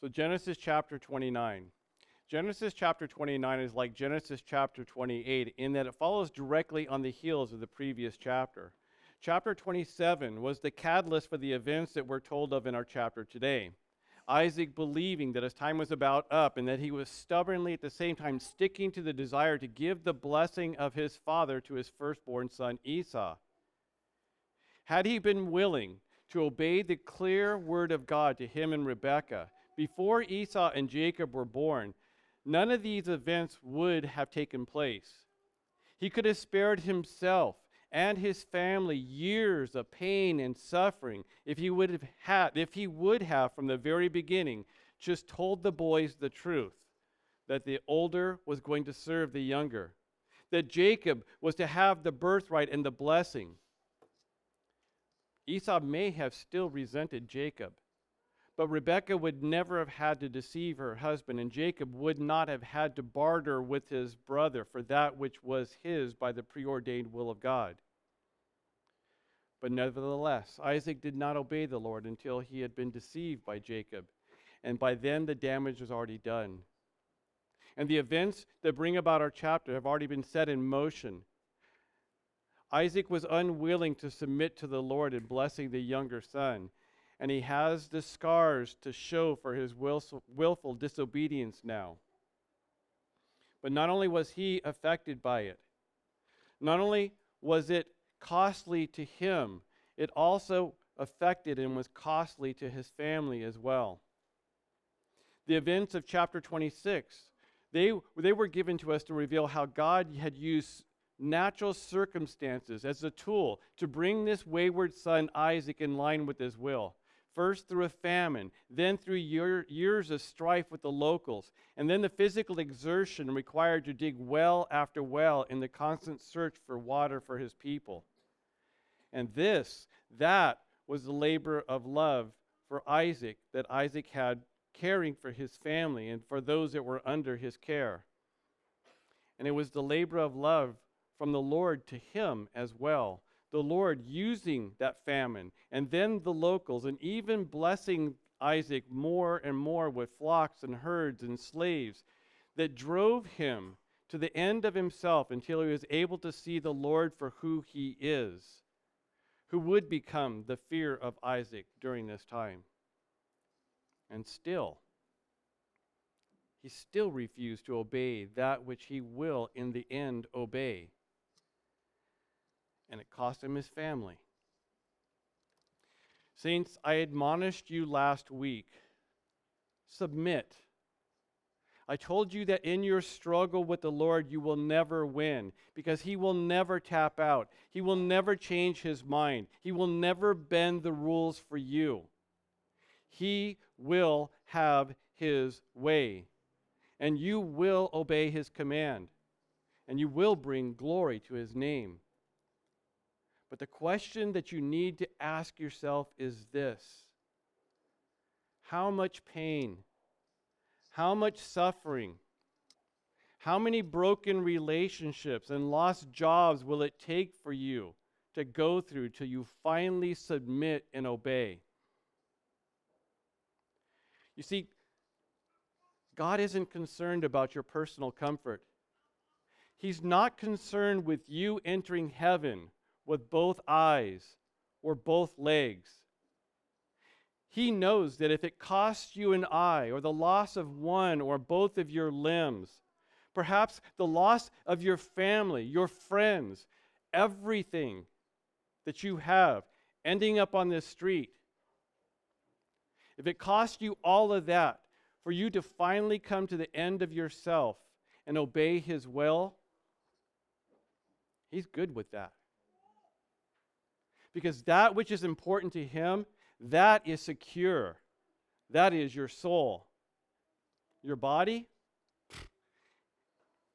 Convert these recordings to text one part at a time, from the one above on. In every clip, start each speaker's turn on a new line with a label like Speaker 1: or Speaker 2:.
Speaker 1: So, Genesis chapter 29. Genesis chapter 29 is like Genesis chapter 28 in that it follows directly on the heels of the previous chapter. Chapter 27 was the catalyst for the events that we're told of in our chapter today. Isaac believing that his time was about up and that he was stubbornly at the same time sticking to the desire to give the blessing of his father to his firstborn son Esau. Had he been willing to obey the clear word of God to him and Rebekah before Esau and Jacob were born, none of these events would have taken place. He could have spared himself and his family years of pain and suffering if he would have had if he would have from the very beginning just told the boys the truth that the older was going to serve the younger that Jacob was to have the birthright and the blessing Esau may have still resented Jacob but Rebekah would never have had to deceive her husband, and Jacob would not have had to barter with his brother for that which was his by the preordained will of God. But nevertheless, Isaac did not obey the Lord until he had been deceived by Jacob, and by then the damage was already done. And the events that bring about our chapter have already been set in motion. Isaac was unwilling to submit to the Lord in blessing the younger son and he has the scars to show for his willful disobedience now. But not only was he affected by it, not only was it costly to him, it also affected and was costly to his family as well. The events of chapter 26, they, they were given to us to reveal how God had used natural circumstances as a tool to bring this wayward son Isaac in line with his will first through a famine, then through year, years of strife with the locals, and then the physical exertion required to dig well after well in the constant search for water for his people. And this, that was the labor of love for Isaac that Isaac had caring for his family and for those that were under his care. And it was the labor of love from the Lord to him as well the Lord using that famine and then the locals and even blessing Isaac more and more with flocks and herds and slaves that drove him to the end of himself until he was able to see the Lord for who he is, who would become the fear of Isaac during this time. And still, he still refused to obey that which he will in the end obey and it cost him his family. Saints, I admonished you last week submit. I told you that in your struggle with the Lord, you will never win because He will never tap out. He will never change His mind. He will never bend the rules for you. He will have His way, and you will obey His command, and you will bring glory to His name. But the question that you need to ask yourself is this How much pain? How much suffering? How many broken relationships and lost jobs will it take for you to go through till you finally submit and obey? You see, God isn't concerned about your personal comfort. He's not concerned with you entering heaven with both eyes or both legs. He knows that if it costs you an eye or the loss of one or both of your limbs, perhaps the loss of your family, your friends, everything that you have ending up on this street, if it costs you all of that for you to finally come to the end of yourself and obey His will, He's good with that because that which is important to him, that is secure. That is your soul. Your body,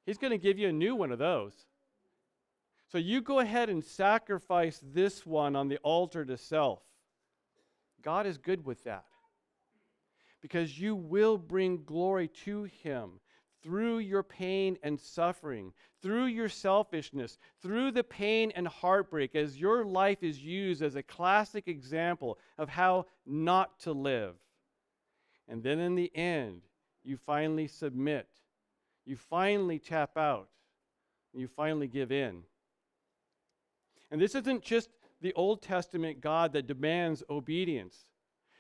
Speaker 1: he's going to give you a new one of those. So you go ahead and sacrifice this one on the altar to self. God is good with that because you will bring glory to him through your pain and suffering, through your selfishness, through the pain and heartbreak, as your life is used as a classic example of how not to live. And then in the end, you finally submit. You finally tap out. You finally give in. And this isn't just the Old Testament God that demands obedience.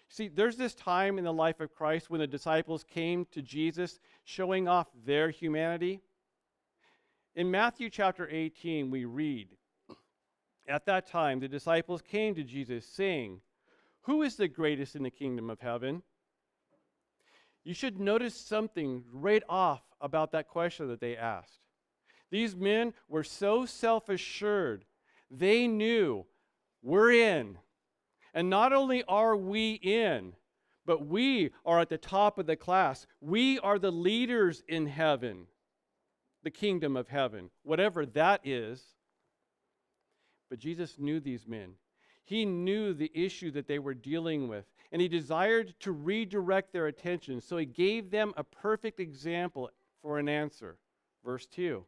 Speaker 1: See, there's this time in the life of Christ when the disciples came to Jesus showing off their humanity. In Matthew chapter 18, we read, At that time, the disciples came to Jesus, saying, Who is the greatest in the kingdom of heaven? You should notice something right off about that question that they asked. These men were so self assured, they knew we're in. And not only are we in, but we are at the top of the class. We are the leaders in heaven, the kingdom of heaven, whatever that is. But Jesus knew these men. He knew the issue that they were dealing with, and he desired to redirect their attention. So he gave them a perfect example for an answer. Verse 2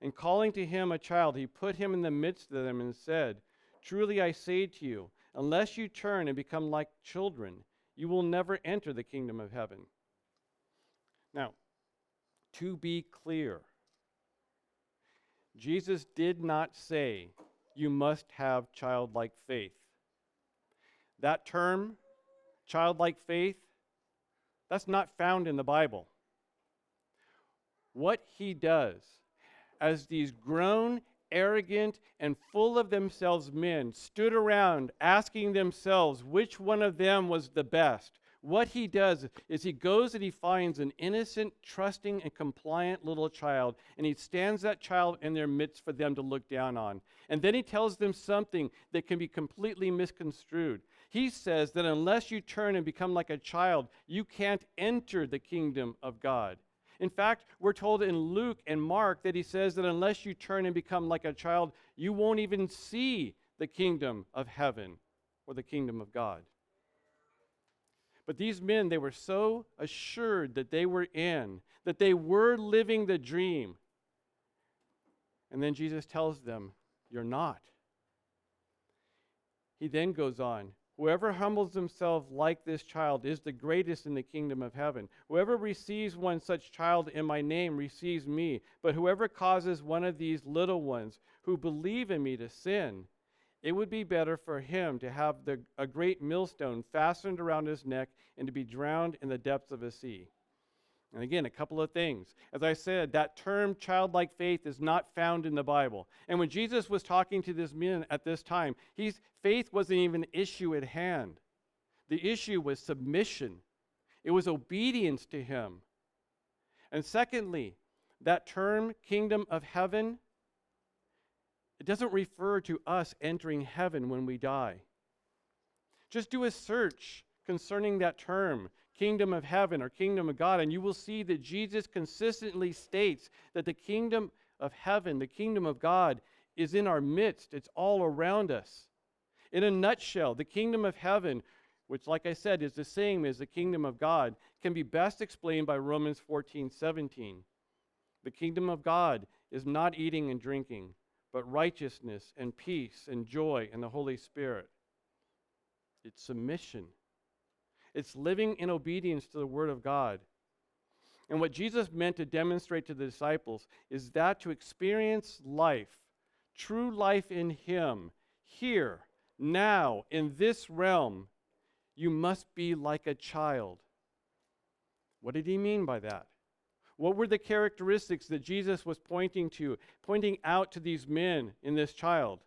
Speaker 1: And calling to him a child, he put him in the midst of them and said, Truly I say to you, unless you turn and become like children, you will never enter the kingdom of heaven. Now, to be clear, Jesus did not say you must have childlike faith. That term, childlike faith, that's not found in the Bible. What he does, as these grown, arrogant, and full of themselves men stood around asking themselves which one of them was the best, what he does is he goes and he finds an innocent, trusting, and compliant little child, and he stands that child in their midst for them to look down on. And then he tells them something that can be completely misconstrued. He says that unless you turn and become like a child, you can't enter the kingdom of God. In fact, we're told in Luke and Mark that he says that unless you turn and become like a child, you won't even see the kingdom of heaven or the kingdom of God. But these men, they were so assured that they were in, that they were living the dream. And then Jesus tells them, You're not. He then goes on, Whoever humbles himself like this child is the greatest in the kingdom of heaven. Whoever receives one such child in my name receives me. But whoever causes one of these little ones who believe in me to sin, it would be better for him to have the, a great millstone fastened around his neck and to be drowned in the depths of a sea. And again, a couple of things. As I said, that term childlike faith is not found in the Bible. And when Jesus was talking to this men at this time, he's, faith wasn't even an issue at hand. The issue was submission, it was obedience to him. And secondly, that term, kingdom of heaven, it doesn't refer to us entering heaven when we die. Just do a search concerning that term, kingdom of heaven or kingdom of God, and you will see that Jesus consistently states that the kingdom of heaven, the kingdom of God, is in our midst, it's all around us. In a nutshell, the kingdom of heaven, which, like I said, is the same as the kingdom of God, can be best explained by Romans 14 17. The kingdom of God is not eating and drinking but righteousness and peace and joy in the Holy Spirit. It's submission, it's living in obedience to the Word of God. And what Jesus meant to demonstrate to the disciples is that to experience life, true life in Him, here, now, in this realm, you must be like a child. What did he mean by that? What were the characteristics that Jesus was pointing to, pointing out to these men in this child?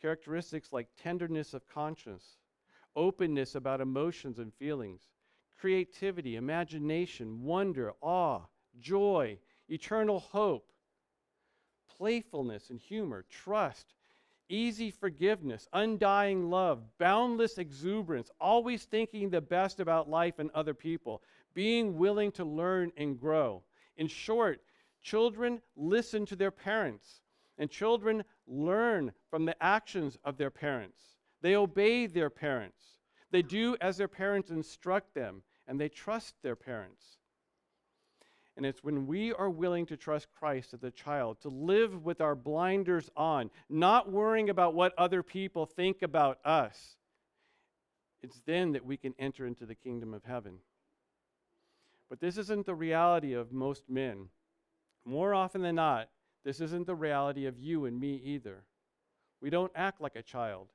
Speaker 1: Characteristics like tenderness of conscience, openness about emotions and feelings, creativity, imagination, wonder, awe, joy, eternal hope, playfulness and humor, trust, easy forgiveness, undying love, boundless exuberance, always thinking the best about life and other people, being willing to learn and grow. In short, children listen to their parents, and children learn from the actions of their parents. They obey their parents. They do as their parents instruct them, and they trust their parents. And it's when we are willing to trust Christ as a child, to live with our blinders on, not worrying about what other people think about us, it's then that we can enter into the kingdom of heaven. But this isn't the reality of most men. More often than not, this isn't the reality of you and me either. We don't act like a child.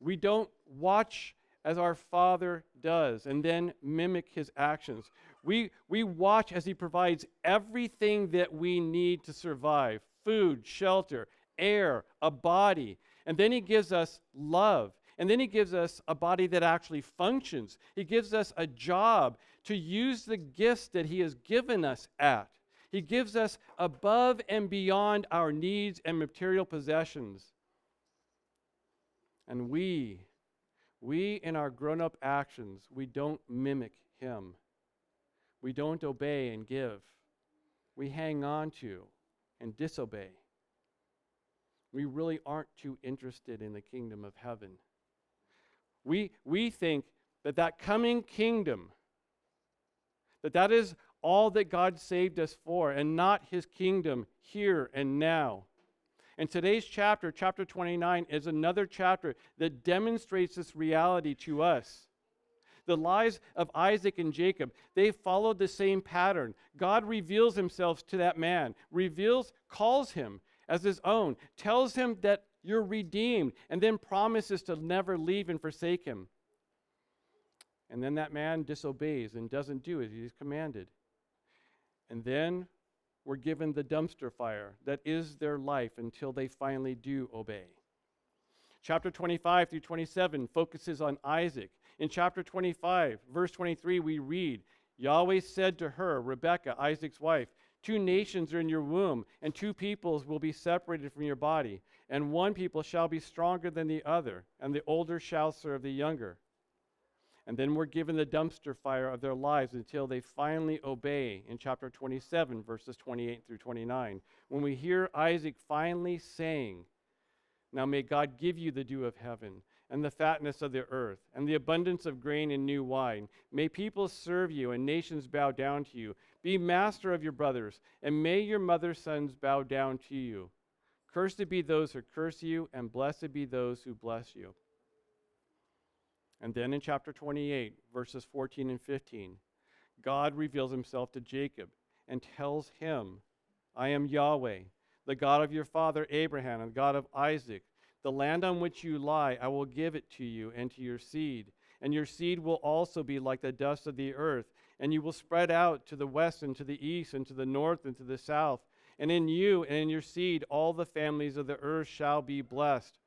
Speaker 1: We don't watch as our Father does and then mimic his actions. We, we watch as he provides everything that we need to survive food, shelter, air, a body. And then he gives us love. And then he gives us a body that actually functions. He gives us a job to use the gifts that he has given us at. He gives us above and beyond our needs and material possessions. And we, we in our grown up actions, we don't mimic him. We don't obey and give. We hang on to and disobey. We really aren't too interested in the kingdom of heaven. We, we think that that coming kingdom, that that is all that God saved us for, and not his kingdom here and now. And today's chapter, chapter 29, is another chapter that demonstrates this reality to us. The lives of Isaac and Jacob, they followed the same pattern. God reveals himself to that man, reveals, calls him as his own, tells him that you're redeemed, and then promises to never leave and forsake him. And then that man disobeys and doesn't do as he's commanded. And then we're given the dumpster fire that is their life until they finally do obey. Chapter 25 through 27 focuses on Isaac. In chapter 25, verse 23, we read Yahweh said to her, Rebekah, Isaac's wife, Two nations are in your womb, and two peoples will be separated from your body, and one people shall be stronger than the other, and the older shall serve the younger. And then we're given the dumpster fire of their lives until they finally obey in chapter 27, verses 28 through 29. When we hear Isaac finally saying, Now may God give you the dew of heaven, and the fatness of the earth, and the abundance of grain and new wine. May people serve you, and nations bow down to you. Be master of your brothers, and may your mother's sons bow down to you. Cursed be those who curse you, and blessed be those who bless you. And then in chapter 28, verses 14 and 15, God reveals himself to Jacob and tells him, I am Yahweh, the God of your father Abraham and God of Isaac. The land on which you lie, I will give it to you and to your seed. And your seed will also be like the dust of the earth, and you will spread out to the west and to the east and to the north and to the south. And in you and in your seed all the families of the earth shall be blessed.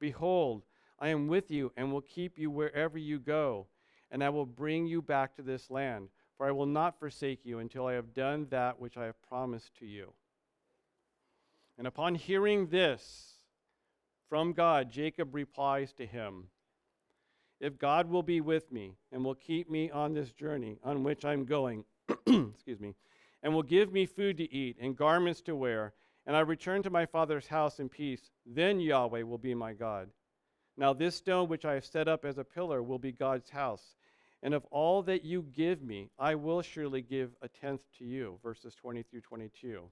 Speaker 1: Behold, I am with you and will keep you wherever you go, and I will bring you back to this land, for I will not forsake you until I have done that which I have promised to you. And upon hearing this from God, Jacob replies to him, If God will be with me and will keep me on this journey on which I'm going, excuse me, and will give me food to eat and garments to wear, and I return to my father's house in peace, then Yahweh will be my God now, this stone which I have set up as a pillar will be God's house. And of all that you give me, I will surely give a tenth to you. Verses 20 through 22.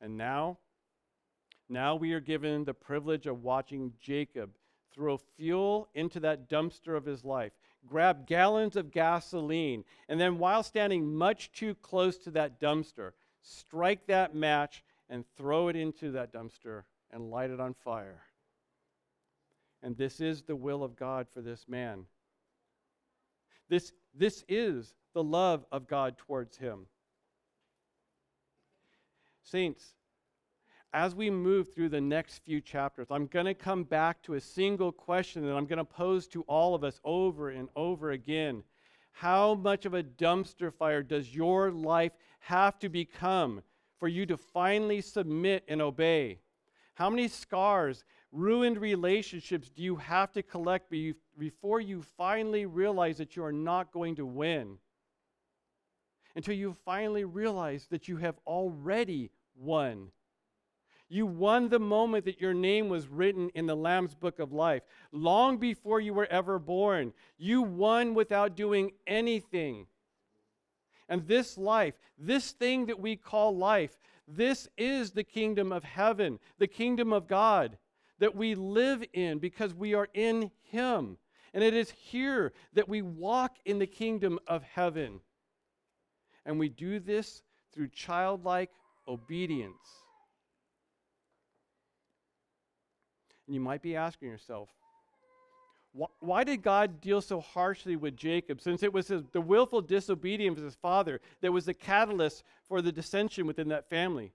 Speaker 1: And now, now we are given the privilege of watching Jacob throw fuel into that dumpster of his life, grab gallons of gasoline, and then, while standing much too close to that dumpster, strike that match and throw it into that dumpster and light it on fire. And this is the will of God for this man. This, this is the love of God towards him. Saints, as we move through the next few chapters, I'm going to come back to a single question that I'm going to pose to all of us over and over again. How much of a dumpster fire does your life have to become for you to finally submit and obey? How many scars ruined relationships do you have to collect before you finally realize that you are not going to win? Until you finally realize that you have already won. You won the moment that your name was written in the Lamb's book of life, long before you were ever born. You won without doing anything. And this life, this thing that we call life, this is the kingdom of heaven, the kingdom of God that we live in because we are in Him. And it is here that we walk in the kingdom of heaven. And we do this through childlike obedience. And you might be asking yourself, why did God deal so harshly with Jacob, since it was his, the willful disobedience of his father that was the catalyst for the dissension within that family?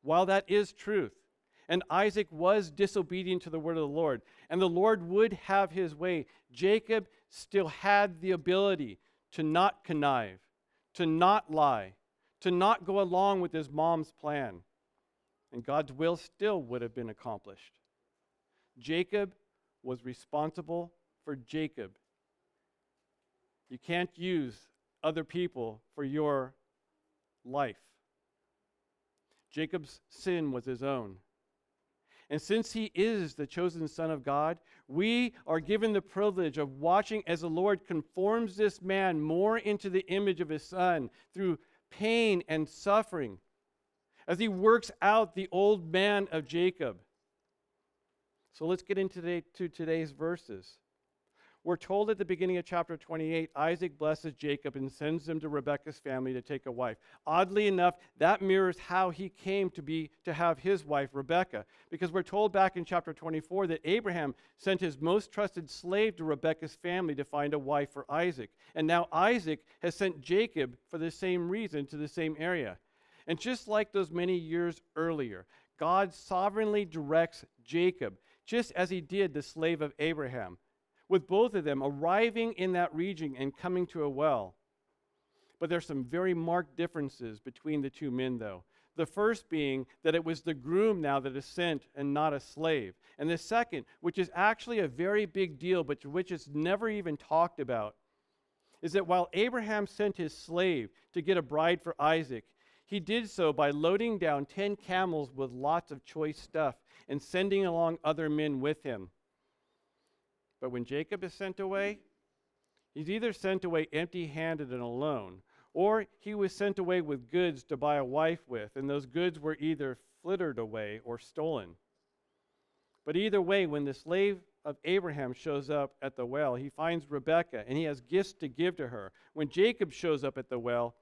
Speaker 1: While that is truth, and Isaac was disobedient to the word of the Lord, and the Lord would have his way, Jacob still had the ability to not connive, to not lie, to not go along with his mom's plan. And God's will still would have been accomplished. Jacob was responsible for Jacob. You can't use other people for your life. Jacob's sin was his own. And since he is the chosen Son of God, we are given the privilege of watching as the Lord conforms this man more into the image of his Son through pain and suffering, as he works out the old man of Jacob. So let's get into today, to today's verses. We're told at the beginning of chapter 28, Isaac blesses Jacob and sends him to Rebekah's family to take a wife. Oddly enough, that mirrors how he came to be to have his wife Rebekah, because we're told back in chapter 24 that Abraham sent his most trusted slave to Rebekah's family to find a wife for Isaac. And now Isaac has sent Jacob for the same reason to the same area. And just like those many years earlier, God sovereignly directs Jacob, just as he did the slave of Abraham with both of them arriving in that region and coming to a well. But there's some very marked differences between the two men, though. The first being that it was the groom now that is sent and not a slave. And the second, which is actually a very big deal, but which is never even talked about, is that while Abraham sent his slave to get a bride for Isaac, he did so by loading down 10 camels with lots of choice stuff and sending along other men with him. But when Jacob is sent away, he's either sent away empty handed and alone, or he was sent away with goods to buy a wife with, and those goods were either flittered away or stolen. But either way, when the slave of Abraham shows up at the well, he finds Rebekah and he has gifts to give to her. When Jacob shows up at the well,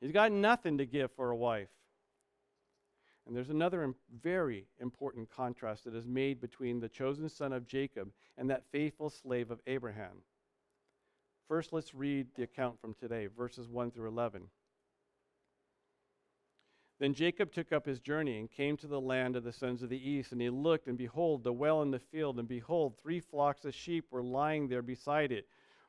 Speaker 1: he's got nothing to give for a wife. And there's another very important contrast that is made between the chosen son of Jacob and that faithful slave of Abraham. First, let's read the account from today, verses 1 through 11. Then Jacob took up his journey and came to the land of the sons of the east. And he looked, and behold, the well in the field, and behold, three flocks of sheep were lying there beside it.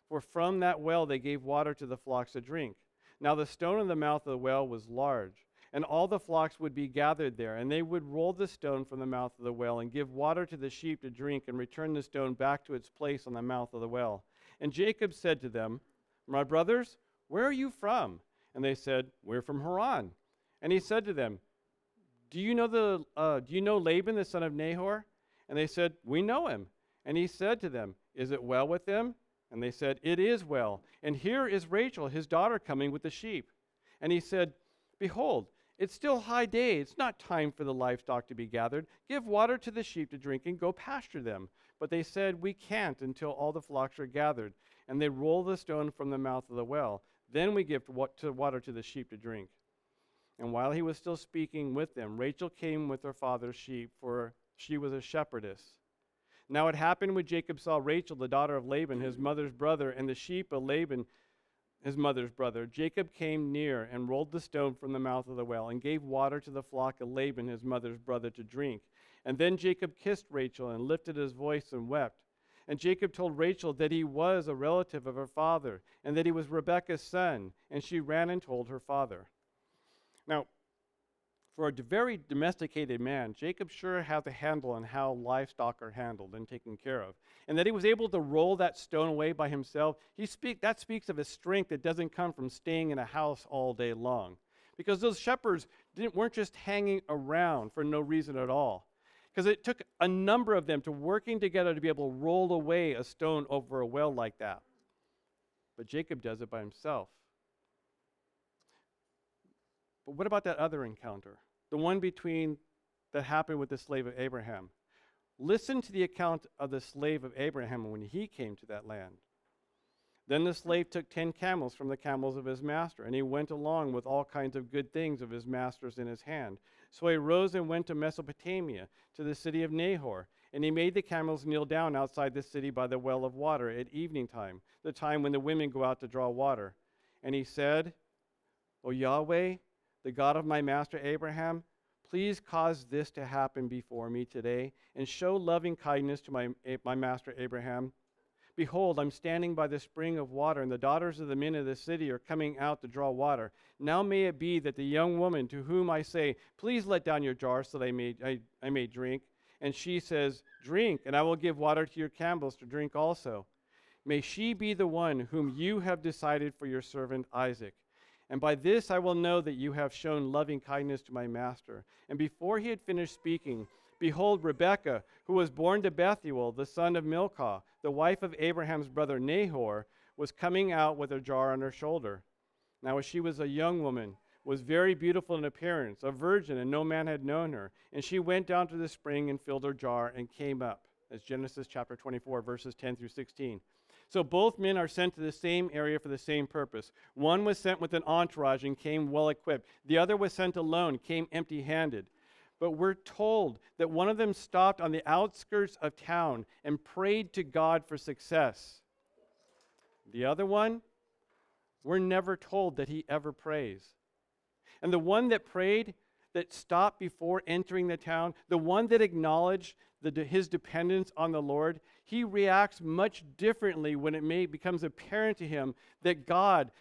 Speaker 1: For from that well they gave water to the flocks to drink. Now the stone in the mouth of the well was large and all the flocks would be gathered there, and they would roll the stone from the mouth of the well, and give water to the sheep to drink, and return the stone back to its place on the mouth of the well. And Jacob said to them, My brothers, where are you from? And they said, We're from Haran. And he said to them, Do you know the uh, Do you know Laban the son of Nahor? And they said, We know him. And he said to them, Is it well with them? And they said, It is well. And here is Rachel, his daughter, coming with the sheep. And he said, Behold, it's still high day. It's not time for the livestock to be gathered. Give water to the sheep to drink and go pasture them. But they said, We can't until all the flocks are gathered. And they roll the stone from the mouth of the well. Then we give water to the sheep to drink. And while he was still speaking with them, Rachel came with her father's sheep, for she was a shepherdess. Now it happened when Jacob saw Rachel, the daughter of Laban, his mother's brother, and the sheep of Laban his mother's brother, Jacob came near and rolled the stone from the mouth of the well and gave water to the flock of Laban, his mother's brother, to drink. And then Jacob kissed Rachel and lifted his voice and wept. And Jacob told Rachel that he was a relative of her father and that he was Rebekah's son. And she ran and told her father. Now, for a very domesticated man, Jacob sure had a handle on how livestock are handled and taken care of. And that he was able to roll that stone away by himself, he speak, that speaks of a strength that doesn't come from staying in a house all day long. Because those shepherds weren't just hanging around for no reason at all. Because it took a number of them to working together to be able to roll away a stone over a well like that. But Jacob does it by himself. But what about that other encounter? The one between that happened with the slave of Abraham. Listen to the account of the slave of Abraham when he came to that land. Then the slave took ten camels from the camels of his master, and he went along with all kinds of good things of his master's in his hand. So he rose and went to Mesopotamia, to the city of Nahor. And he made the camels kneel down outside the city by the well of water at evening time, the time when the women go out to draw water. And he said, O Yahweh, the God of my master Abraham, please cause this to happen before me today, and show loving kindness to my, my master Abraham Behold, I'm standing by the spring of water, and the daughters of the men of the city are coming out to draw water. Now may it be that the young woman to whom I say, Please let down your jar so that I may, I, I may drink, and she says, Drink, and I will give water to your camels to drink also. May she be the one whom you have decided for your servant Isaac. And by this I will know that you have shown loving kindness to my master. And before he had finished speaking, Behold, Rebekah, who was born to Bethuel, the son of Milcah, the wife of Abraham's brother Nahor, was coming out with a jar on her shoulder. Now, as she was a young woman, was very beautiful in appearance, a virgin, and no man had known her. And she went down to the spring and filled her jar and came up. As Genesis chapter 24, verses 10 through 16. So both men are sent to the same area for the same purpose. One was sent with an entourage and came well equipped. The other was sent alone, came empty handed. But we're told that one of them stopped on the outskirts of town and prayed to God for success. The other one, we're never told that he ever prays. And the one that prayed, that stopped before entering the town, the one that acknowledged the, his dependence on the Lord, he reacts much differently when it may becomes apparent to him that God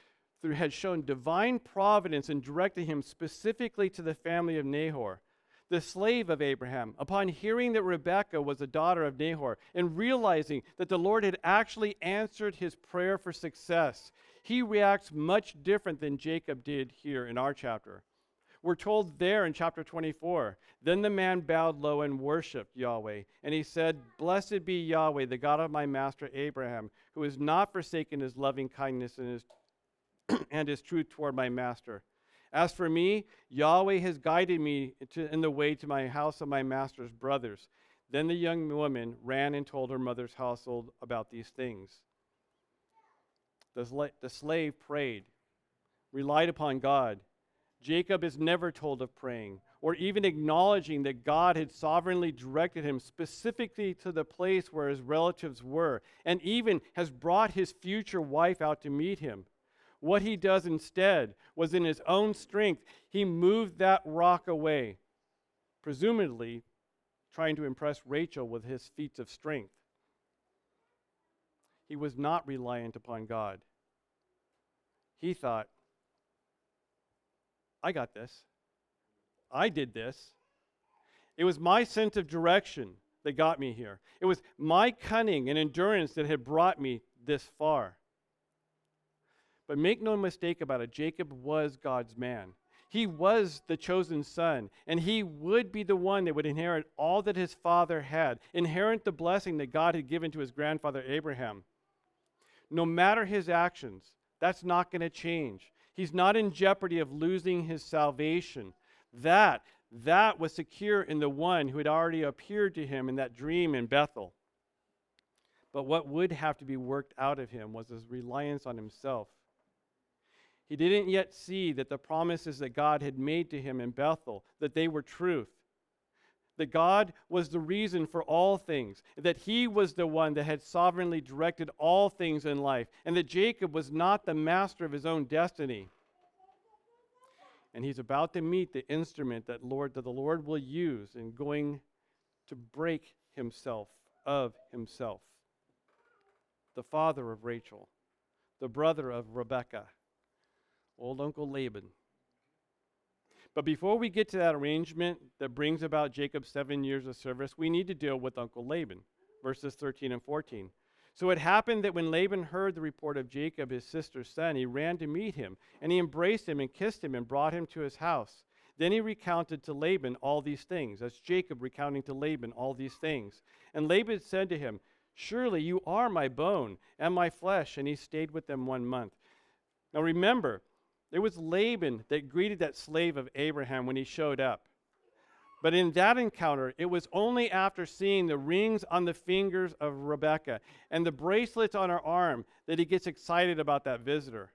Speaker 1: through, had shown divine providence and directed him specifically to the family of Nahor the slave of Abraham, upon hearing that Rebekah was the daughter of Nahor and realizing that the Lord had actually answered his prayer for success, he reacts much different than Jacob did here in our chapter. We're told there in chapter 24 Then the man bowed low and worshiped Yahweh, and he said, Blessed be Yahweh, the God of my master Abraham, who has not forsaken his loving kindness and his, and his truth toward my master as for me, Yahweh has guided me to, in the way to my house of my master's brothers. Then the young woman ran and told her mother's household about these things. The, the slave prayed, relied upon God. Jacob is never told of praying or even acknowledging that God had sovereignly directed him specifically to the place where his relatives were, and even has brought his future wife out to meet him. What he does instead was in his own strength, he moved that rock away, presumably trying to impress Rachel with his feats of strength. He was not reliant upon God. He thought, I got this. I did this. It was my sense of direction that got me here. It was my cunning and endurance that had brought me this far. But make no mistake about it, Jacob was God's man. He was the chosen son, and he would be the one that would inherit all that his father had, inherit the blessing that God had given to his grandfather Abraham. No matter his actions, that's not going to change. He's not in jeopardy of losing his salvation. That, that was secure in the one who had already appeared to him in that dream in Bethel. But what would have to be worked out of him was his reliance on himself. He didn't yet see that the promises that God had made to him in Bethel, that they were truth. That God was the reason for all things, that he was the one that had sovereignly directed all things in life, and that Jacob was not the master of his own destiny. And he's about to meet the instrument that Lord that the Lord will use in going to break himself of himself. The father of Rachel, the brother of Rebekah old Uncle Laban. But before we get to that arrangement that brings about Jacob's seven years of service, we need to deal with Uncle Laban, verses 13 and 14. So it happened that when Laban heard the report of Jacob, his sister's son, he ran to meet him, and he embraced him and kissed him and brought him to his house. Then he recounted to Laban all these things. That's Jacob recounting to Laban all these things. And Laban said to him, Surely you are my bone and my flesh. And he stayed with them one month. Now remember, it was Laban that greeted that slave of Abraham when he showed up. But in that encounter, it was only after seeing the rings on the fingers of Rebekah and the bracelets on her arm that he gets excited about that visitor.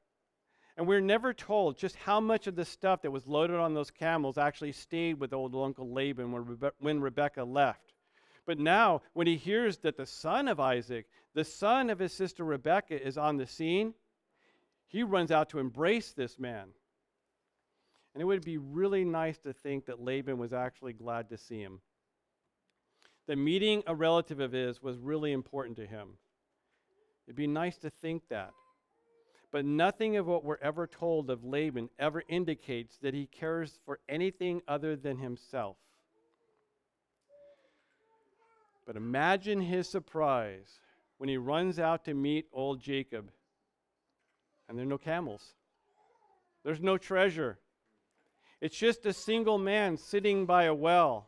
Speaker 1: And we're never told just how much of the stuff that was loaded on those camels actually stayed with old Uncle Laban when, Rebe- when Rebekah left. But now, when he hears that the son of Isaac, the son of his sister Rebekah, is on the scene, he runs out to embrace this man. And it would be really nice to think that Laban was actually glad to see him. That meeting a relative of his was really important to him. It'd be nice to think that. But nothing of what we're ever told of Laban ever indicates that he cares for anything other than himself. But imagine his surprise when he runs out to meet old Jacob, and there are no camels, there's no treasure. It's just a single man sitting by a well.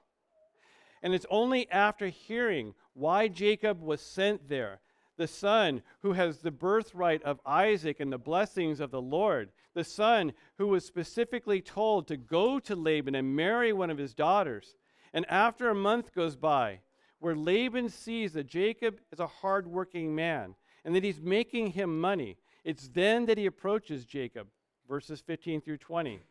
Speaker 1: And it's only after hearing why Jacob was sent there, the son who has the birthright of Isaac and the blessings of the Lord, the son who was specifically told to go to Laban and marry one of his daughters. And after a month goes by, where Laban sees that Jacob is a hardworking man and that he's making him money, it's then that he approaches Jacob, verses 15 through 20.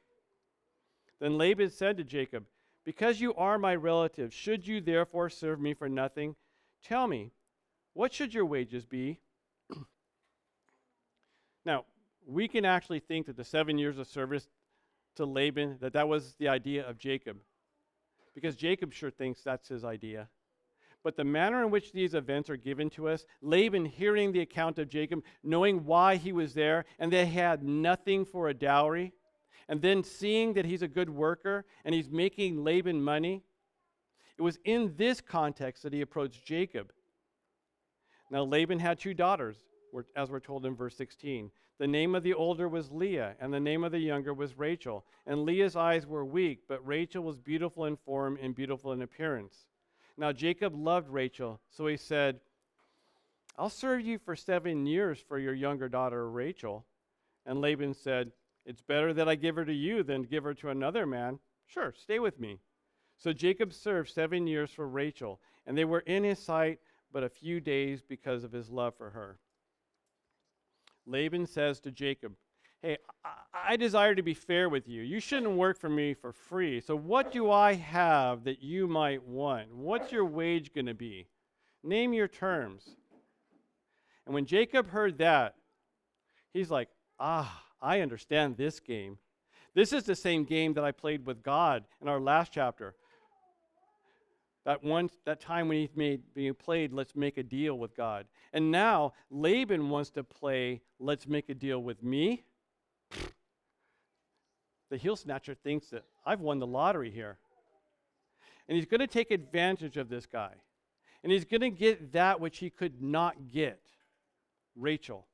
Speaker 1: Then Laban said to Jacob, Because you are my relative, should you therefore serve me for nothing? Tell me, what should your wages be? now, we can actually think that the seven years of service to Laban, that that was the idea of Jacob. Because Jacob sure thinks that's his idea. But the manner in which these events are given to us, Laban hearing the account of Jacob, knowing why he was there, and they had nothing for a dowry, and then seeing that he's a good worker and he's making Laban money, it was in this context that he approached Jacob. Now, Laban had two daughters, as we're told in verse 16. The name of the older was Leah, and the name of the younger was Rachel. And Leah's eyes were weak, but Rachel was beautiful in form and beautiful in appearance. Now, Jacob loved Rachel, so he said, I'll serve you for seven years for your younger daughter Rachel. And Laban said, it's better that I give her to you than give her to another man. Sure, stay with me. So Jacob served seven years for Rachel, and they were in his sight but a few days because of his love for her. Laban says to Jacob, Hey, I, I desire to be fair with you. You shouldn't work for me for free. So, what do I have that you might want? What's your wage going to be? Name your terms. And when Jacob heard that, he's like, Ah, I understand this game. This is the same game that I played with God in our last chapter. That one, that time when he made, being played, let's make a deal with God. And now Laban wants to play, let's make a deal with me. The heel snatcher thinks that I've won the lottery here. And he's going to take advantage of this guy. And he's going to get that which he could not get Rachel.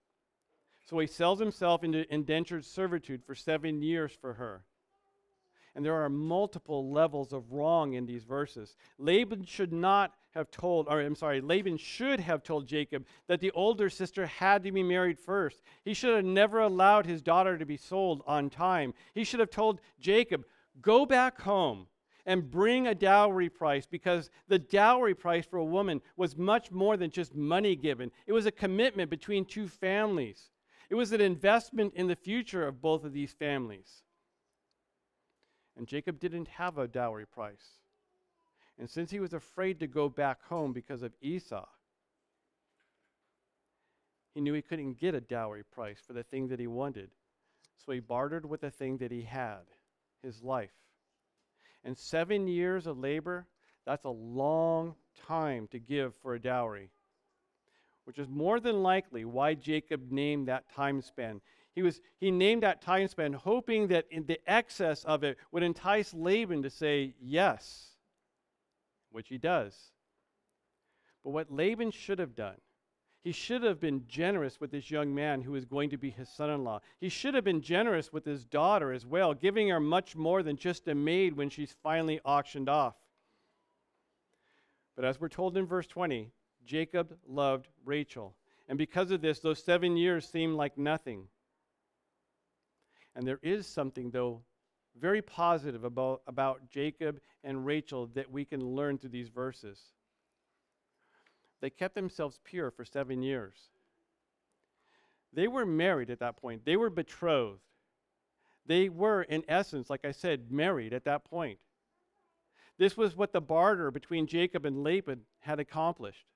Speaker 1: So he sells himself into indentured servitude for seven years for her. And there are multiple levels of wrong in these verses. Laban should not have told, or I'm sorry, Laban should have told Jacob that the older sister had to be married first. He should have never allowed his daughter to be sold on time. He should have told Jacob, go back home and bring a dowry price because the dowry price for a woman was much more than just money given. It was a commitment between two families. It was an investment in the future of both of these families. And Jacob didn't have a dowry price. And since he was afraid to go back home because of Esau, he knew he couldn't get a dowry price for the thing that he wanted. So he bartered with the thing that he had his life. And seven years of labor, that's a long time to give for a dowry which is more than likely why Jacob named that time span. He, was, he named that time span hoping that in the excess of it would entice Laban to say yes, which he does. But what Laban should have done, he should have been generous with this young man who is going to be his son in law. He should have been generous with his daughter as well, giving her much more than just a maid when she's finally auctioned off. But as we're told in verse 20, Jacob loved Rachel. And because of this, those seven years seemed like nothing. And there is something, though, very positive about, about Jacob and Rachel that we can learn through these verses. They kept themselves pure for seven years. They were married at that point, they were betrothed. They were, in essence, like I said, married at that point. This was what the barter between Jacob and Laban had accomplished.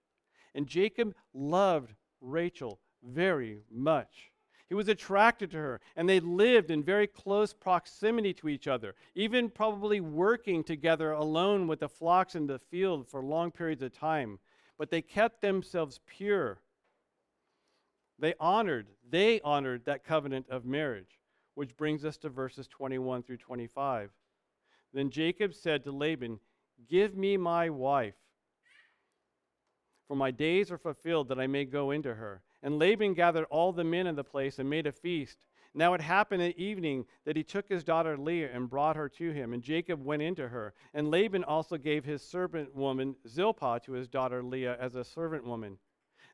Speaker 1: And Jacob loved Rachel very much. He was attracted to her, and they lived in very close proximity to each other, even probably working together alone with the flocks in the field for long periods of time. But they kept themselves pure. They honored, they honored that covenant of marriage, which brings us to verses 21 through 25. Then Jacob said to Laban, Give me my wife, for my days are fulfilled that I may go into her. And Laban gathered all the men of the place and made a feast. Now it happened at evening that he took his daughter Leah and brought her to him, and Jacob went into her. And Laban also gave his servant woman Zilpah to his daughter Leah as a servant woman.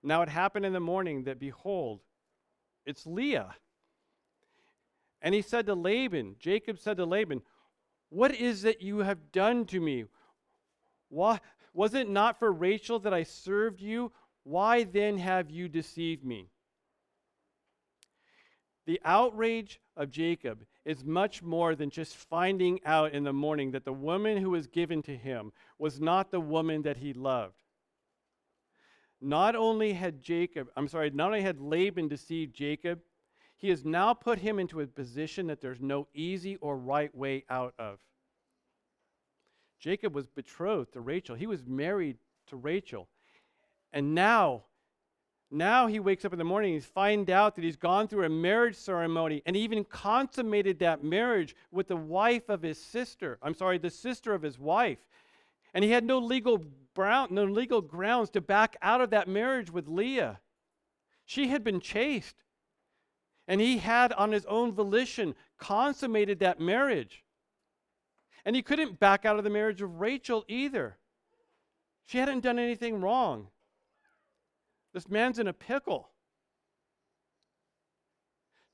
Speaker 1: Now it happened in the morning that, behold, it's Leah. And he said to Laban, Jacob said to Laban, What is it you have done to me? Why, was it not for Rachel that I served you? Why then have you deceived me? The outrage of Jacob is much more than just finding out in the morning that the woman who was given to him was not the woman that he loved. Not only had Jacob, I'm sorry, not only had Laban deceived Jacob, he has now put him into a position that there's no easy or right way out of. Jacob was betrothed to Rachel, he was married to Rachel. And now, now he wakes up in the morning and finds out that he's gone through a marriage ceremony and even consummated that marriage with the wife of his sister. I'm sorry, the sister of his wife. And he had no legal no legal grounds to back out of that marriage with Leah. She had been chaste. And he had, on his own volition, consummated that marriage. And he couldn't back out of the marriage of Rachel either. She hadn't done anything wrong. This man's in a pickle.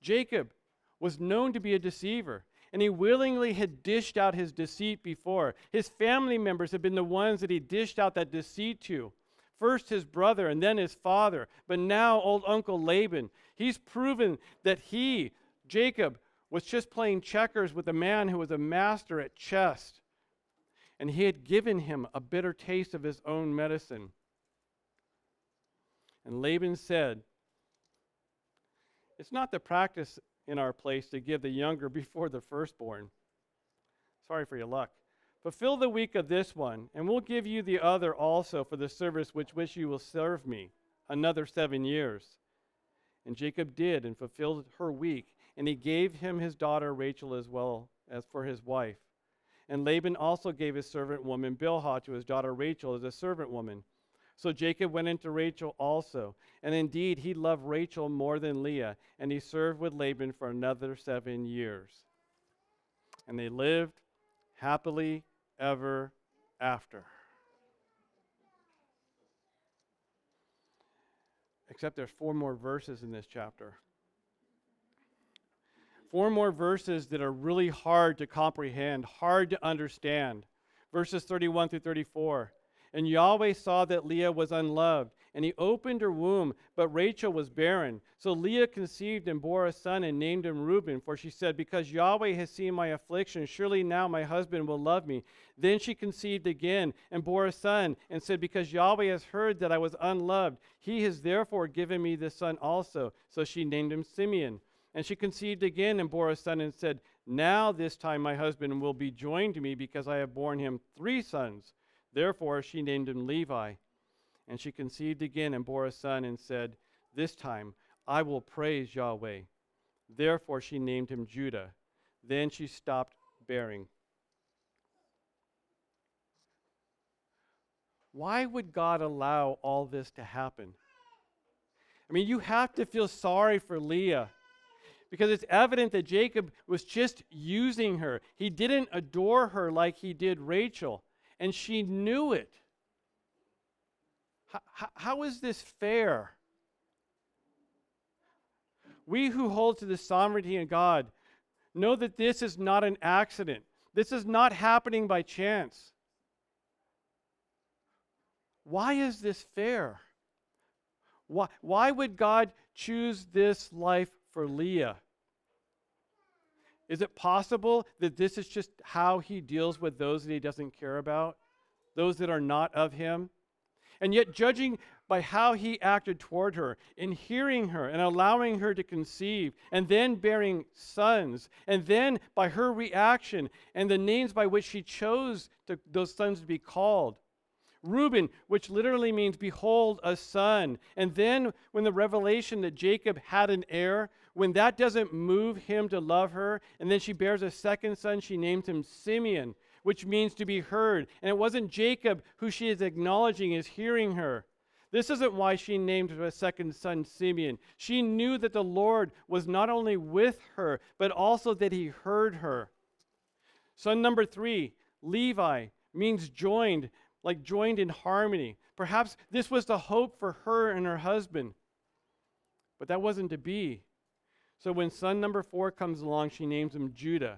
Speaker 1: Jacob was known to be a deceiver, and he willingly had dished out his deceit before. His family members had been the ones that he dished out that deceit to. First his brother and then his father, but now old Uncle Laban. He's proven that he, Jacob, was just playing checkers with a man who was a master at chess. And he had given him a bitter taste of his own medicine. And Laban said, It's not the practice in our place to give the younger before the firstborn. Sorry for your luck. Fulfill the week of this one, and we'll give you the other also for the service which which you will serve me another seven years. And Jacob did and fulfilled her week, and he gave him his daughter Rachel as well as for his wife. And Laban also gave his servant woman Bilhah to his daughter Rachel as a servant woman. So Jacob went into Rachel also. And indeed, he loved Rachel more than Leah, and he served with Laban for another seven years. And they lived happily ever after. Except there's four more verses in this chapter. Four more verses that are really hard to comprehend, hard to understand. Verses 31 through 34. And Yahweh saw that Leah was unloved, and he opened her womb, but Rachel was barren. So Leah conceived and bore a son and named him Reuben, for she said, Because Yahweh has seen my affliction, surely now my husband will love me. Then she conceived again and bore a son, and said, Because Yahweh has heard that I was unloved, he has therefore given me this son also. So she named him Simeon. And she conceived again and bore a son, and said, Now this time my husband will be joined to me, because I have borne him three sons. Therefore she named him Levi. And she conceived again and bore a son and said, This time I will praise Yahweh. Therefore she named him Judah. Then she stopped bearing. Why would God allow all this to happen? I mean, you have to feel sorry for Leah because it's evident that Jacob was just using her. He didn't adore her like he did Rachel and she knew it. How, how is this fair? We who hold to the sovereignty of God Know that this is not an accident. This is not happening by chance. Why is this fair? Why, why would God choose this life for Leah? Is it possible that this is just how he deals with those that he doesn't care about, those that are not of him? And yet, judging by how he acted toward her, in hearing her and allowing her to conceive, and then bearing sons, and then by her reaction and the names by which she chose to, those sons to be called. Reuben, which literally means behold a son. And then when the revelation that Jacob had an heir, when that doesn't move him to love her, and then she bears a second son, she names him Simeon, which means to be heard. And it wasn't Jacob who she is acknowledging is hearing her. This isn't why she named her second son Simeon. She knew that the Lord was not only with her, but also that he heard her. Son number three, Levi, means joined, like joined in harmony. Perhaps this was the hope for her and her husband. But that wasn't to be. So when son number four comes along, she names him Judah.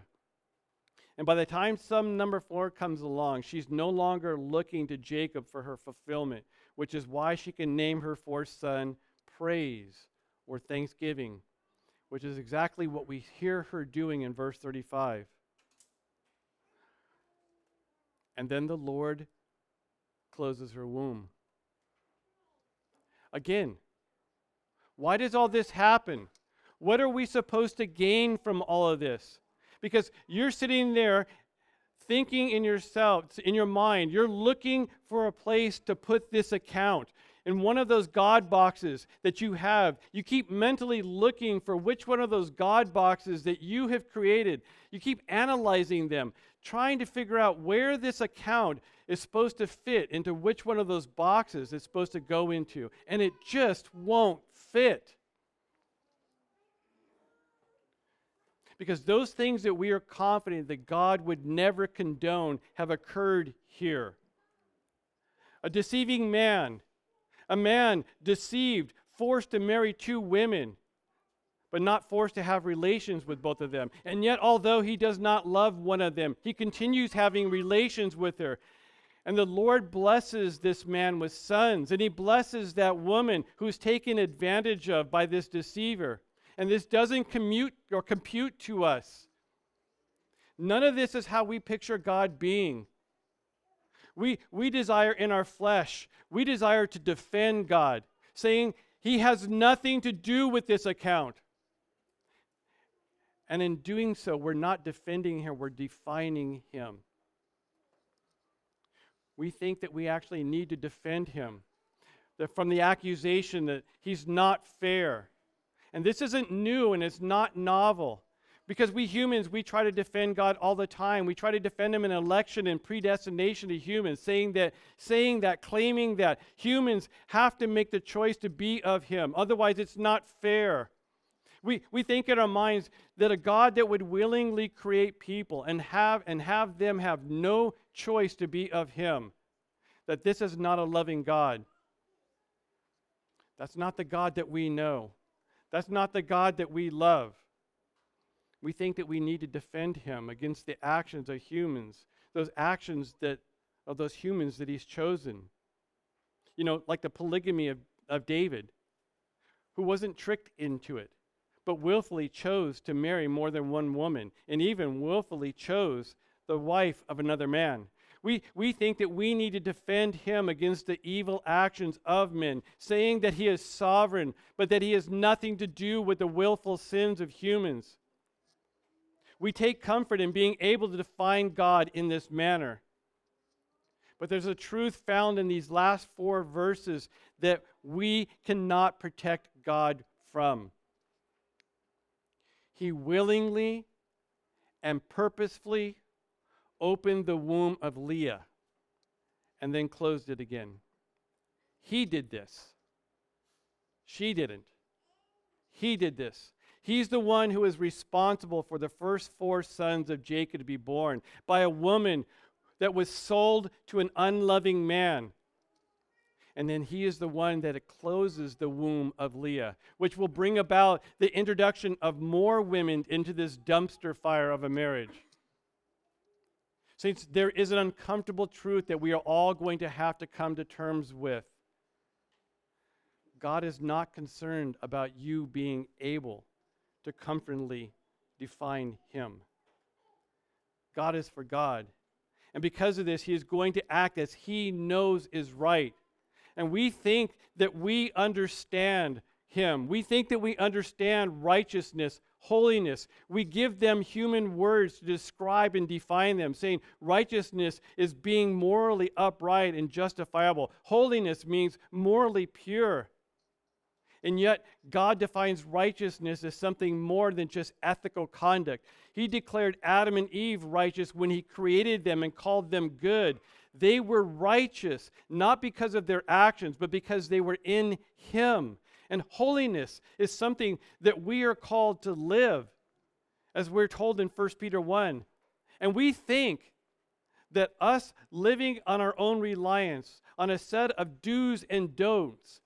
Speaker 1: And by the time son number four comes along, she's no longer looking to Jacob for her fulfillment which is why she can name her fourth son Praise or Thanksgiving, which is exactly what we hear her doing in verse 35. And then the Lord closes her womb. Again, why does all this happen? What are we supposed to gain from all of this? Because you're sitting there thinking in yourself, in your mind, you're looking for a place to put this account. In one of those God boxes that you have, you keep mentally looking for which one of those God boxes that you have created. You keep analyzing them, trying to figure out where this account is supposed to fit into which one of those boxes it's supposed to go into. And it just won't fit. Because those things that we are confident that God would never condone have occurred here. A deceiving man, a man deceived, forced to marry two women, but not forced to have relations with both of them. And yet, although he does not love one of them, he continues having relations with her. And the Lord blesses this man with sons, and he blesses that woman who's taken advantage of by this deceiver and this doesn't commute or compute to us. None of this is how we picture God being. We, we desire in our flesh, we desire to defend God, saying he has nothing to do with this account. And in doing so, we're not defending him, we're defining him. We think that we actually need to defend him that from the accusation that he's not fair, and this isn't new and it's not novel. Because we humans, we try to defend God all the time. We try to defend him in election and predestination to humans, saying that, saying that, claiming that humans have to make the choice to be of him. Otherwise, it's not fair. We, we think in our minds that a God that would willingly create people and have, and have them have no choice to be of him, that this is not a loving God. That's not the God that we know. That's not the God that we love. We think that we need to defend him against the actions of humans, those actions that of those humans that he's chosen. You know, like the polygamy of, of David, who wasn't tricked into it, but willfully chose to marry more than one woman, and even willfully chose the wife of another man. We, we think that we need to defend him against the evil actions of men, saying that he is sovereign, but that he has nothing to do with the willful sins of humans. We take comfort in being able to define God in this manner. But there's a truth found in these last four verses that we cannot protect God from. He willingly and purposefully opened the womb of Leah and then closed it again. He did this. She didn't. He did this. He's the one who is responsible for the first four sons of Jacob to be born by a woman that was sold to an unloving man. And then he is the one that closes the womb of Leah, which will bring about the introduction of more women into this dumpster fire of a marriage. Saints, there is an uncomfortable truth that we are all going to have to come to terms with. God is not concerned about you being able to comfortably define Him. God is for God. And because of this, He is going to act as He knows is right. And we think that we understand Him. We think that we understand righteousness, holiness. We give them human words to describe and define them, saying righteousness is being morally upright and justifiable, holiness means morally pure. And yet, God defines righteousness as something more than just ethical conduct. He declared Adam and Eve righteous when He created them and called them good. They were righteous, not because of their actions, but because they were in Him. And holiness is something that we are called to live, as we're told in 1 Peter 1. And we think that us living on our own reliance, on a set of do's and don'ts,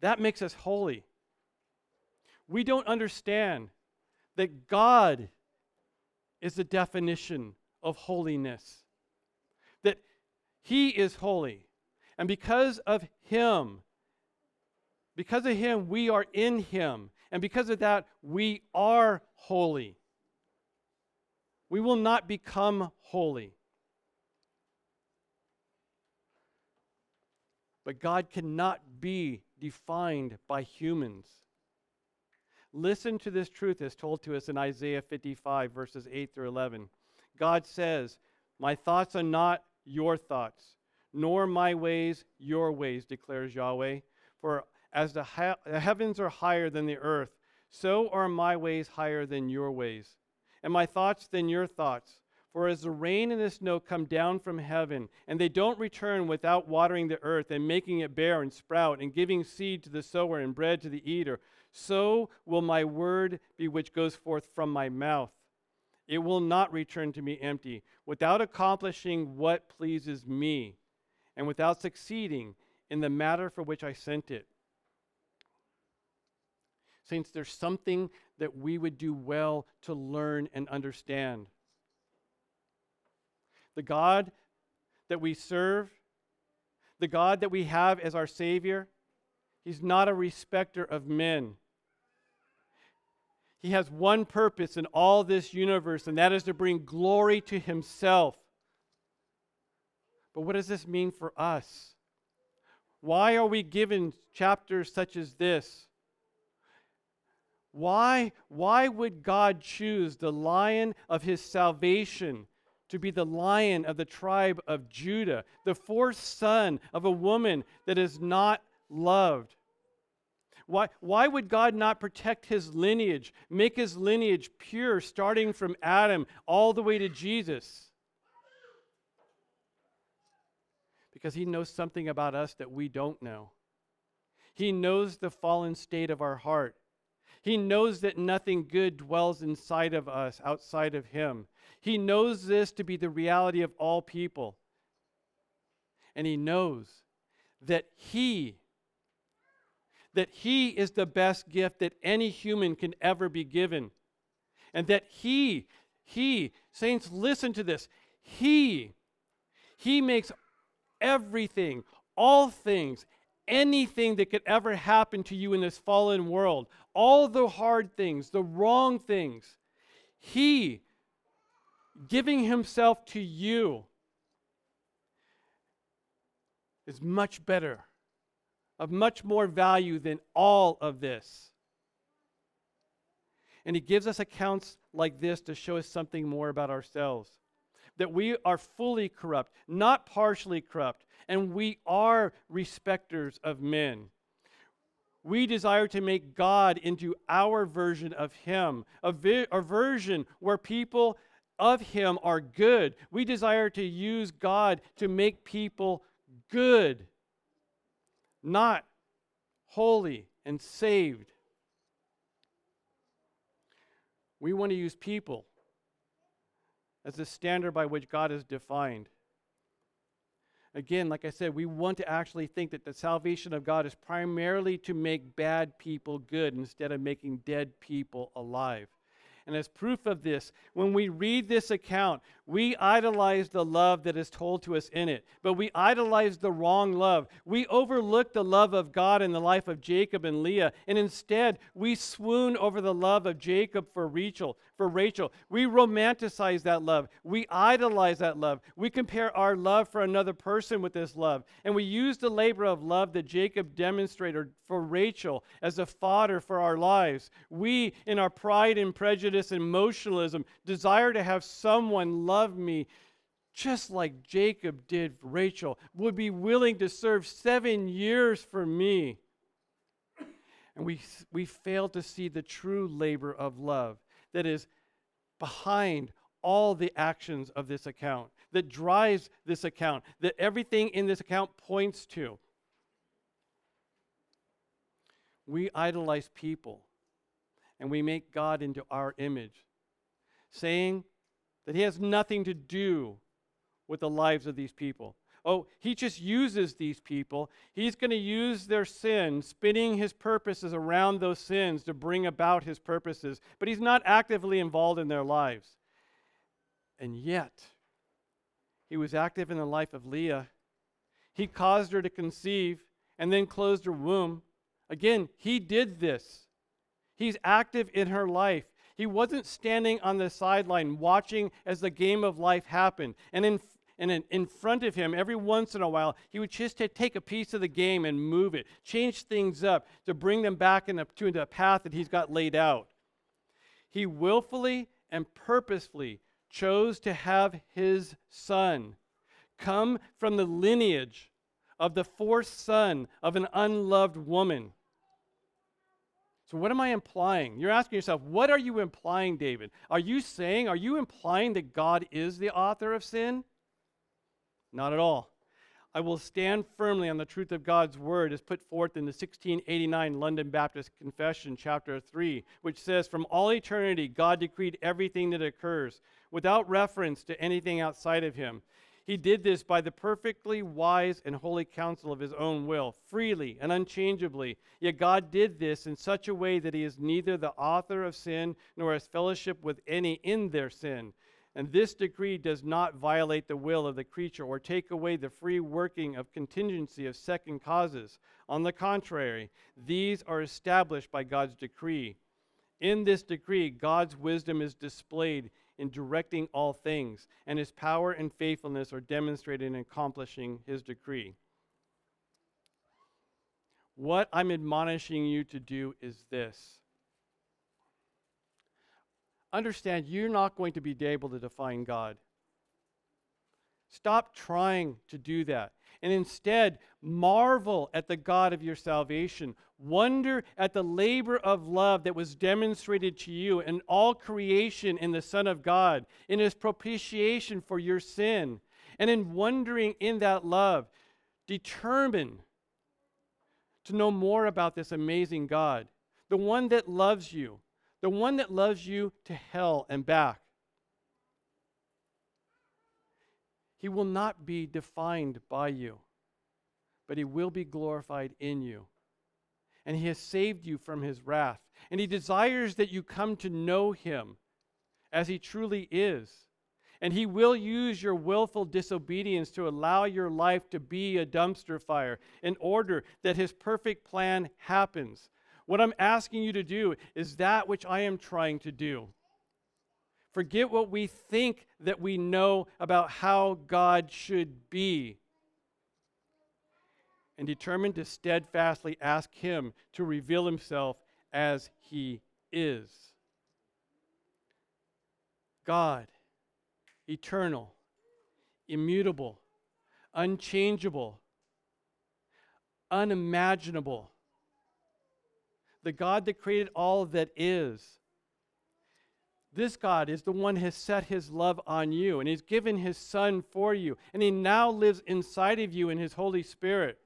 Speaker 1: that makes us holy. We don't understand that God is the definition of holiness, that He is holy. And because of Him, because of Him, we are in Him. And because of that, we are holy. We will not become holy. But God cannot be defined by humans. Listen to this truth as told to us in Isaiah 55, verses 8 through 11. God says, My thoughts are not your thoughts, nor my ways your ways, declares Yahweh. For as the, the heavens are higher than the earth, so are my ways higher than your ways, and my thoughts than your thoughts. For as the rain and the snow come down from heaven, and they don't return without watering the earth and making it bear and sprout, and giving seed to the sower and bread to the eater, so will my word be which goes forth from my mouth. It will not return to me empty, without accomplishing what pleases me, and without succeeding in the matter for which I sent it. Saints, there's something that we would do well to learn and understand. The God that we serve, the God that we have as our Savior, He's not a respecter of men. He has one purpose in all this universe, and that is to bring glory to Himself. But what does this mean for us? Why are we given chapters such as this? Why, why would God choose the lion of his salvation to be the lion of the tribe of Judah, the fourth son of a woman that is not loved? Why, why would God not protect his lineage, make his lineage pure, starting from Adam all the way to Jesus? Because he knows something about us that we don't know. He knows the fallen state of our heart. He knows that nothing good dwells inside of us outside of him. He knows this to be the reality of all people. And he knows that he that he is the best gift that any human can ever be given. And that he he saints listen to this. He he makes everything, all things, anything that could ever happen to you in this fallen world, all the hard things, the wrong things, He giving Himself to you is much better, of much more value than all of this. And He gives us accounts like this to show us something more about ourselves that we are fully corrupt, not partially corrupt, and we are respecters of men. We desire to make God into our version of Him, a, vi- a version where people of Him are good. We desire to use God to make people good, not holy and saved. We want to use people as the standard by which God is defined. Again, like I said, we want to actually think that the salvation of God is primarily to make bad people good instead of making dead people alive. And as proof of this, when we read this account, we idolize the love that is told to us in it, but we idolize the wrong love. We overlook the love of God in the life of Jacob and Leah, and instead we swoon over the love of Jacob for Rachel. For Rachel, we romanticize that love. We idolize that love. We compare our love for another person with this love, and we use the labor of love that Jacob demonstrated for Rachel as a fodder for our lives. We, in our pride and prejudice and emotionalism, desire to have someone love me just like Jacob did for Rachel, would be willing to serve seven years for me. And we, we fail to see the true labor of love that is behind all the actions of this account, that drives this account, that everything in this account points to. We idolize people and we make God into our image, saying that He has nothing to do with the lives of these people. Oh, He just uses these people. He's going to use their sins, spinning His purposes around those sins to bring about His purposes, but He's not actively involved in their lives. And yet, He was active in the life of Leah. He caused her to conceive and then closed her womb. Again, he did this. He's active in her life. He wasn't standing on the sideline watching as the game of life happened. And in, and in, in front of him, every once in a while, he would just take a piece of the game and move it, change things up to bring them back in to the path that he's got laid out. He willfully and purposefully chose to have his son come from the lineage of the fourth son of an unloved woman. So, what am I implying? You're asking yourself, what are you implying, David? Are you saying, are you implying that God is the author of sin? Not at all. I will stand firmly on the truth of God's word as put forth in the 1689 London Baptist Confession, chapter 3, which says, From all eternity, God decreed everything that occurs without reference to anything outside of him. He did this by the perfectly wise and holy counsel of his own will, freely and unchangeably. Yet God did this in such a way that he is neither the author of sin nor has fellowship with any in their sin. And this decree does not violate the will of the creature or take away the free working of contingency of second causes. On the contrary, these are established by God's decree. In this decree, God's wisdom is displayed in directing all things, and his power and faithfulness are demonstrated in accomplishing his decree. What I'm admonishing you to do is this understand you're not going to be able to define God. Stop trying to do that and instead marvel at the God of your salvation. Wonder at the labor of love that was demonstrated to you in all creation in the Son of God, in his propitiation for your sin. And in wondering in that love, determine to know more about this amazing God, the one that loves you, the one that loves you to hell and back. He will not be defined by you, but he will be glorified in you. And he has saved you from his wrath. And he desires that you come to know him as he truly is. And he will use your willful disobedience to allow your life to be a dumpster fire in order that his perfect plan happens. What I'm asking you to do is that which I am trying to do. Forget what we think that we know about how God should be. And determine to steadfastly ask Him to reveal Himself as He is. God, eternal, immutable, unchangeable, unimaginable. The God that created all that is this God is the one who has set his love on you, and he's given his Son for you, and he now lives inside of you in his Holy Spirit.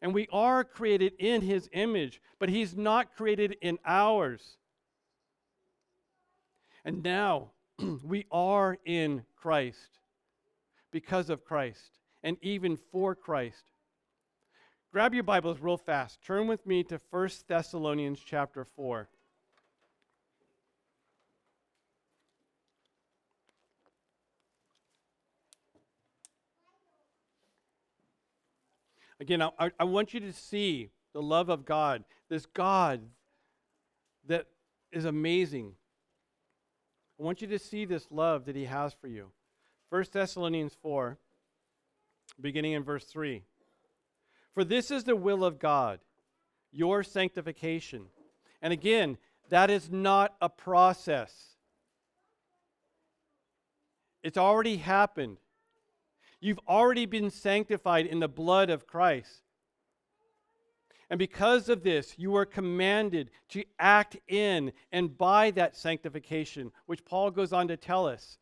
Speaker 1: And we are created in his image, but he's not created in ours. And now we are in Christ because of Christ. and even for Christ. Grab your Bibles real fast. Turn with me to 1 Thessalonians chapter 4. Again, I, I want you to see the love of God, this God that is amazing. I want you to see this love that He has for you. 1 Thessalonians 4, beginning in verse 3. For this is the will of God, your sanctification. And again, that is not a process, it's already happened. You've already been sanctified in the blood of Christ. And because of this, you are commanded to act in and by that sanctification, which Paul goes on to tell us.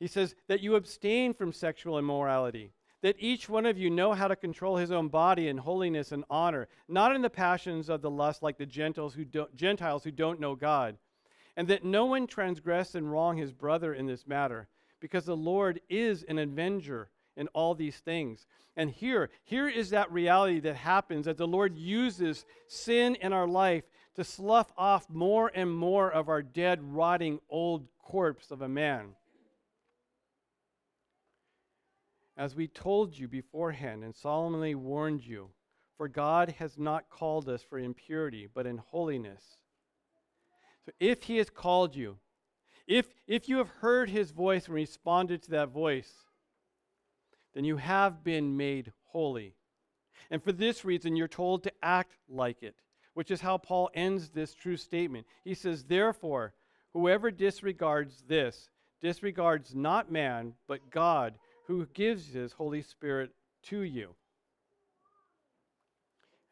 Speaker 1: He says that you abstain from sexual immorality, that each one of you know how to control his own body in holiness and honor, not in the passions of the lust like the Gentiles who don't, Gentiles who don't know God, and that no one transgress and wrong his brother in this matter, because the Lord is an avenger in all these things. And here, here is that reality that happens that the Lord uses sin in our life to slough off more and more of our dead, rotting, old corpse of a man. As we told you beforehand and solemnly warned you, for God has not called us for impurity, but in holiness. So if He has called you, if, if you have heard His voice and responded to that voice, then you have been made holy. And for this reason, you're told to act like it, which is how Paul ends this true statement. He says, Therefore, whoever disregards this disregards not man, but God, who gives his Holy Spirit to you.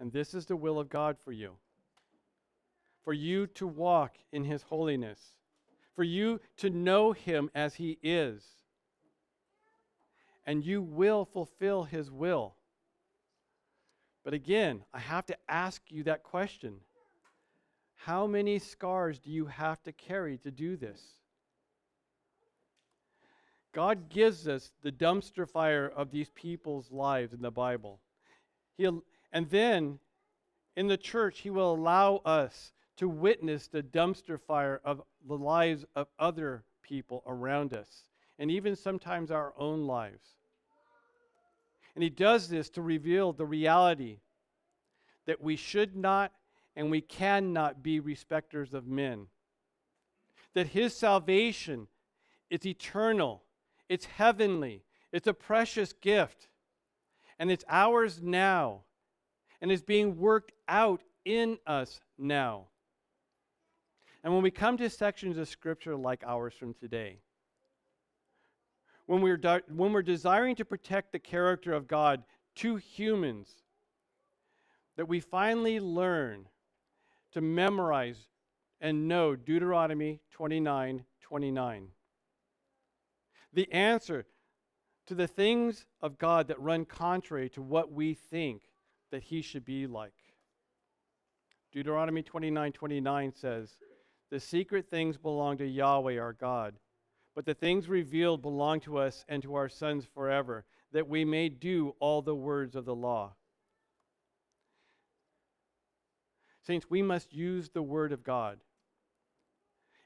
Speaker 1: And this is the will of God for you for you to walk in his holiness, for you to know him as he is and you will fulfill his will. But again, I have to ask you that question How many scars do you have to carry to do this? God gives us the dumpster fire of these people's lives in the Bible. He'll, and then in the church, He will allow us to witness the dumpster fire of the lives of other people around us and even sometimes our own lives. And he does this to reveal the reality that we should not and we cannot be respecters of men. That his salvation is eternal, it's heavenly, it's a precious gift, and it's ours now, and is being worked out in us now. And when we come to sections of Scripture like ours from today, when we're, de- when we're desiring to protect the character of God to humans, that we finally learn to memorize and know Deuteronomy 29 29. The answer to the things of God that run contrary to what we think that He should be like. Deuteronomy 29 29 says, The secret things belong to Yahweh our God but the things revealed belong to us and to our sons forever, that we may do all the words of the law. Saints, we must use the Word of God,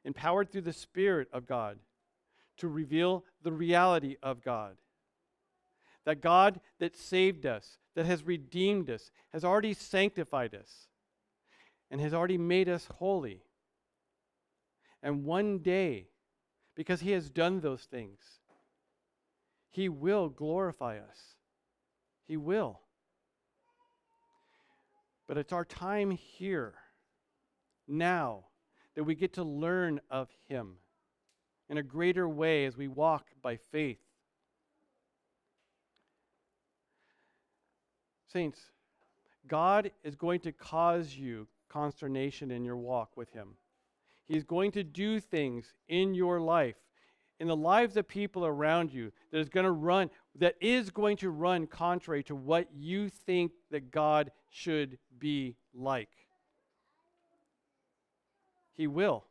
Speaker 1: empowered through the Spirit of God, to reveal the reality of God. That God that saved us, that has redeemed us, has already sanctified us, and has already made us holy. And one day, because he has done those things. He will glorify us. He will. But it's our time here, now, that we get to learn of him in a greater way as we walk by faith. Saints, God is going to cause you consternation in your walk with him. He's going to do things in your life, in the lives of people around you that is going to run that is going to run contrary to what you think that God should be like. He will.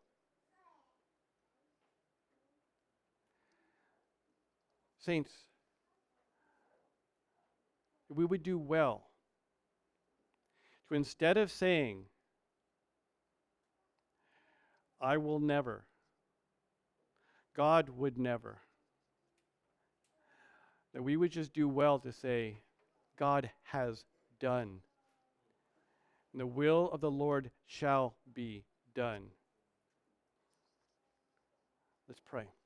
Speaker 1: Saints, we would do well to instead of saying, I will never, God would never, that we would just do well to say, God has done. And the will of the Lord shall be done. Let's pray.